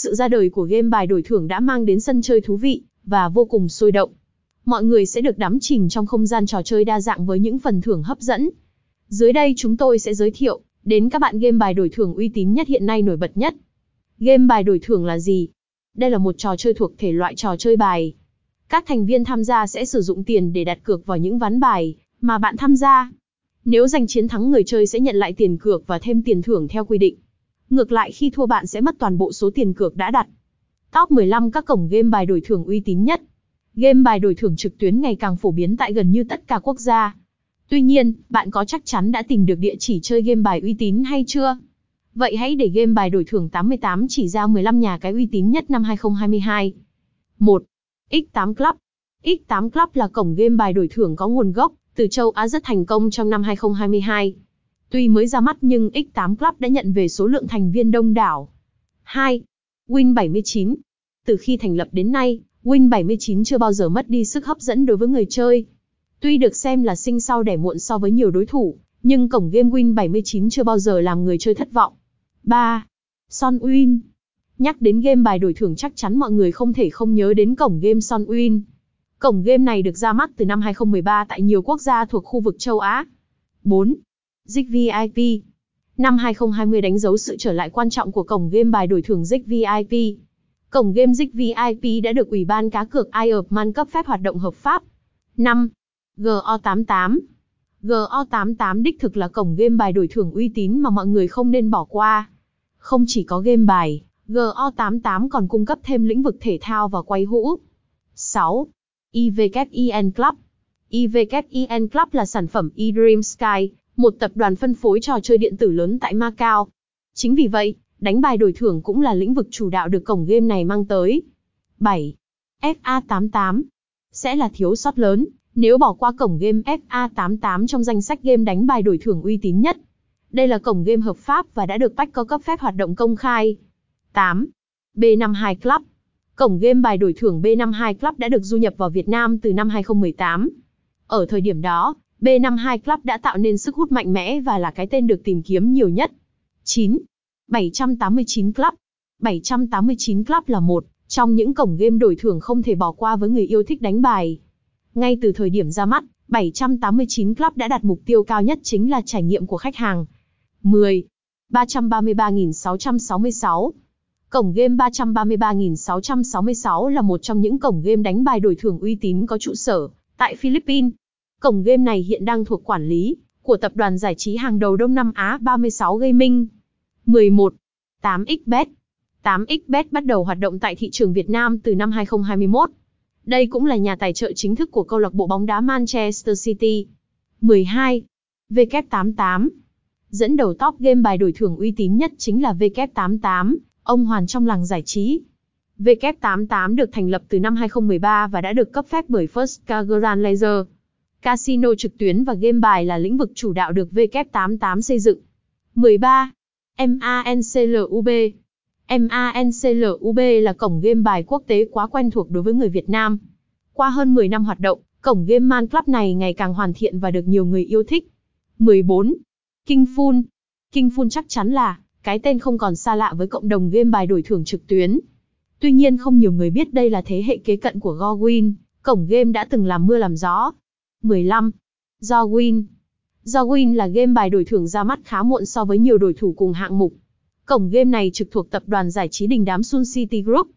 sự ra đời của game bài đổi thưởng đã mang đến sân chơi thú vị và vô cùng sôi động. Mọi người sẽ được đắm chìm trong không gian trò chơi đa dạng với những phần thưởng hấp dẫn. Dưới đây chúng tôi sẽ giới thiệu đến các bạn game bài đổi thưởng uy tín nhất hiện nay nổi bật nhất. Game bài đổi thưởng là gì? Đây là một trò chơi thuộc thể loại trò chơi bài. Các thành viên tham gia sẽ sử dụng tiền để đặt cược vào những ván bài mà bạn tham gia. Nếu giành chiến thắng người chơi sẽ nhận lại tiền cược và thêm tiền thưởng theo quy định. Ngược lại khi thua bạn sẽ mất toàn bộ số tiền cược đã đặt. Top 15 các cổng game bài đổi thưởng uy tín nhất. Game bài đổi thưởng trực tuyến ngày càng phổ biến tại gần như tất cả quốc gia. Tuy nhiên, bạn có chắc chắn đã tìm được địa chỉ chơi game bài uy tín hay chưa? Vậy hãy để game bài đổi thưởng 88 chỉ ra 15 nhà cái uy tín nhất năm 2022. 1. X8 Club X8 Club là cổng game bài đổi thưởng có nguồn gốc từ châu Á rất thành công trong năm 2022. Tuy mới ra mắt nhưng X8 Club đã nhận về số lượng thành viên đông đảo. 2. Win79 Từ khi thành lập đến nay, Win79 chưa bao giờ mất đi sức hấp dẫn đối với người chơi. Tuy được xem là sinh sau đẻ muộn so với nhiều đối thủ, nhưng cổng game Win79 chưa bao giờ làm người chơi thất vọng. 3. Son Win Nhắc đến game bài đổi thưởng chắc chắn mọi người không thể không nhớ đến cổng game Son Win. Cổng game này được ra mắt từ năm 2013 tại nhiều quốc gia thuộc khu vực châu Á. 4. Zik VIP Năm 2020 đánh dấu sự trở lại quan trọng của cổng game bài đổi thưởng Zik VIP. Cổng game Zik VIP đã được Ủy ban cá cược Isle Man cấp phép hoạt động hợp pháp. 5. GO88 GO88 đích thực là cổng game bài đổi thưởng uy tín mà mọi người không nên bỏ qua. Không chỉ có game bài, GO88 còn cung cấp thêm lĩnh vực thể thao và quay hũ. 6. EVKEN Club EVKEN Club là sản phẩm eDream Sky, một tập đoàn phân phối trò chơi điện tử lớn tại Macau. Chính vì vậy, đánh bài đổi thưởng cũng là lĩnh vực chủ đạo được cổng game này mang tới. 7. FA88 Sẽ là thiếu sót lớn, nếu bỏ qua cổng game FA88 trong danh sách game đánh bài đổi thưởng uy tín nhất. Đây là cổng game hợp pháp và đã được Bách có cấp phép hoạt động công khai. 8. B52 Club Cổng game bài đổi thưởng B52 Club đã được du nhập vào Việt Nam từ năm 2018. Ở thời điểm đó, B52 Club đã tạo nên sức hút mạnh mẽ và là cái tên được tìm kiếm nhiều nhất. 9. 789 Club 789 Club là một trong những cổng game đổi thưởng không thể bỏ qua với người yêu thích đánh bài. Ngay từ thời điểm ra mắt, 789 Club đã đặt mục tiêu cao nhất chính là trải nghiệm của khách hàng. 10. 333.666 Cổng game 333.666 là một trong những cổng game đánh bài đổi thưởng uy tín có trụ sở tại Philippines. Cổng game này hiện đang thuộc quản lý của tập đoàn giải trí hàng đầu Đông Nam Á 36 Gaming. 11. 8xBet 8xBet bắt đầu hoạt động tại thị trường Việt Nam từ năm 2021. Đây cũng là nhà tài trợ chính thức của câu lạc bộ bóng đá Manchester City. 12. W88 Dẫn đầu top game bài đổi thưởng uy tín nhất chính là W88, ông Hoàn trong làng giải trí. W88 được thành lập từ năm 2013 và đã được cấp phép bởi First Grand Laser. Casino trực tuyến và game bài là lĩnh vực chủ đạo được W88 xây dựng. 13. MANCLUB MANCLUB là cổng game bài quốc tế quá quen thuộc đối với người Việt Nam. Qua hơn 10 năm hoạt động, cổng game Man Club này ngày càng hoàn thiện và được nhiều người yêu thích. 14. King Fun King Fun chắc chắn là cái tên không còn xa lạ với cộng đồng game bài đổi thưởng trực tuyến. Tuy nhiên không nhiều người biết đây là thế hệ kế cận của GoWin, cổng game đã từng làm mưa làm gió. 15. Do Win Do Win là game bài đổi thưởng ra mắt khá muộn so với nhiều đổi thủ cùng hạng mục. Cổng game này trực thuộc tập đoàn giải trí đình đám Sun City Group,